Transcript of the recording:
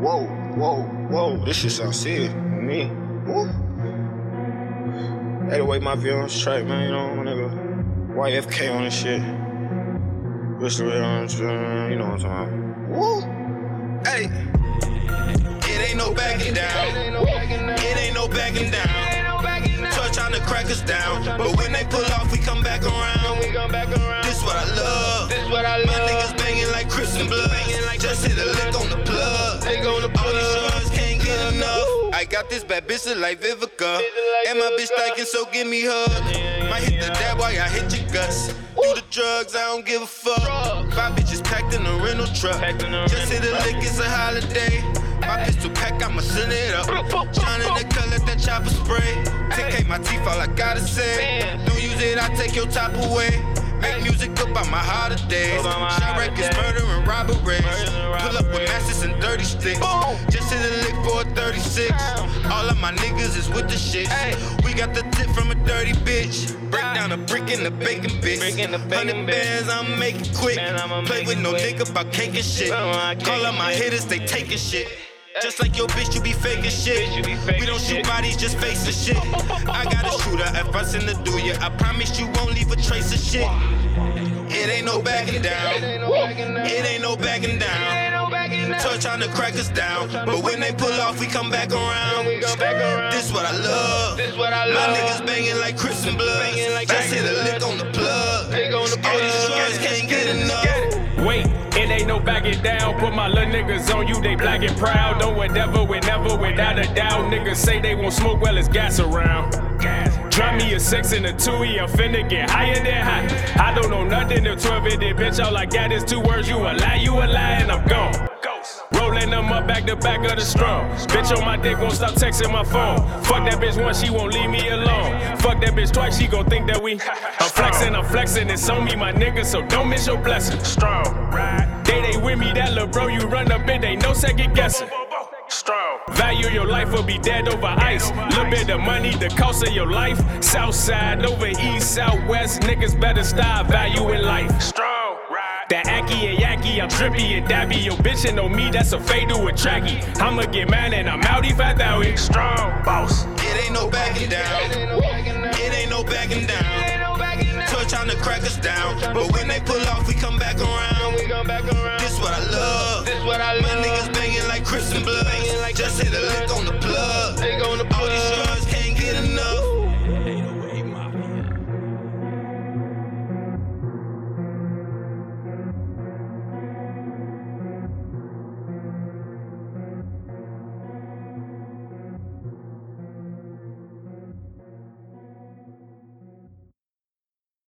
Whoa, whoa, whoa. This shit sounds serious. Me. Woo. Hey, the way my view on straight, man, you know, my nigga. YFK on this shit. Whistle Red on this, you know what I'm talking about. Woo. Hey. It ain't no backing down. It ain't no backing down. Touch trying to crack us down. But when they pull off, we come back around. This what I love. My niggas banging like Crips and Blood. Just hit a lick I got this bad bitch like Vivica. And my bitch thinking, so give me hug. Might hit the dab while I hit your guts. Do the drugs, I don't give a fuck. Five bitches packed in a rental truck. Just hit a lick, it's a holiday. My pistol pack, I'ma send it up. Shine in the color, that chopper spray. 10K my teeth, all I gotta say. Don't use it, I take your top away. Make music about my harder days. Shot records, murder and robberies. Pull up with masses and dirty sticks. 36. All of my niggas is with the shit. We got the tip from a dirty bitch. Break down a brick in the bacon bitch. Hundred bands, I'm making quick. Play with no nigga about cake and shit. Call up my hitters, they taking shit. Just like your bitch, you be faking shit. We don't shoot bodies, just facing shit. I got a shooter if I send to do ya. I promise you won't leave a trace of shit. It ain't no backing down. It ain't no backing down. Touch trying to crack us down. But when they pull off, we come back around. This what I love. My niggas banging like Crips and Blood. Just hit a lick on the plug. All these drugs can't get enough. Wait, it ain't no backing down. Put my little niggas on you, they black and proud. Don't whatever, whenever, without a doubt. Niggas say they won't smoke, well, it's gas around. Drop me a six and a two, I'm finna get higher than high. I don't know nothing till 12 it bitch. All I got is two words, you a lie, you a lie, and I'm gone. Rolling them up back to back of the strong. Bitch on my dick won't stop texting my phone. Fuck that bitch once, she won't leave me alone. Fuck that bitch twice, she gon' think that we. I'm flexing, I'm flexing, it's on me, my nigga, so don't miss your blessing. Strong, They they with me, that little bro, you run up in, ain't no second guessing. Strong. Value your life will be dead over ice. Little bit of money, the cost of your life. South side over east, southwest. Niggas better start valuing life. Strong. That Aki and Yaki, I'm trippy and dabby. Your bitch and know me, that's a fade to a tracky. I'ma get mad and I'm out if I thou it. Strong. Boss. It ain't no backing down. It ain't no backing down. Touch trying to crack us down. But when they pull off, we come back around. This what I love. My niggas banging like Crips and Blood. Just hit a lick on the.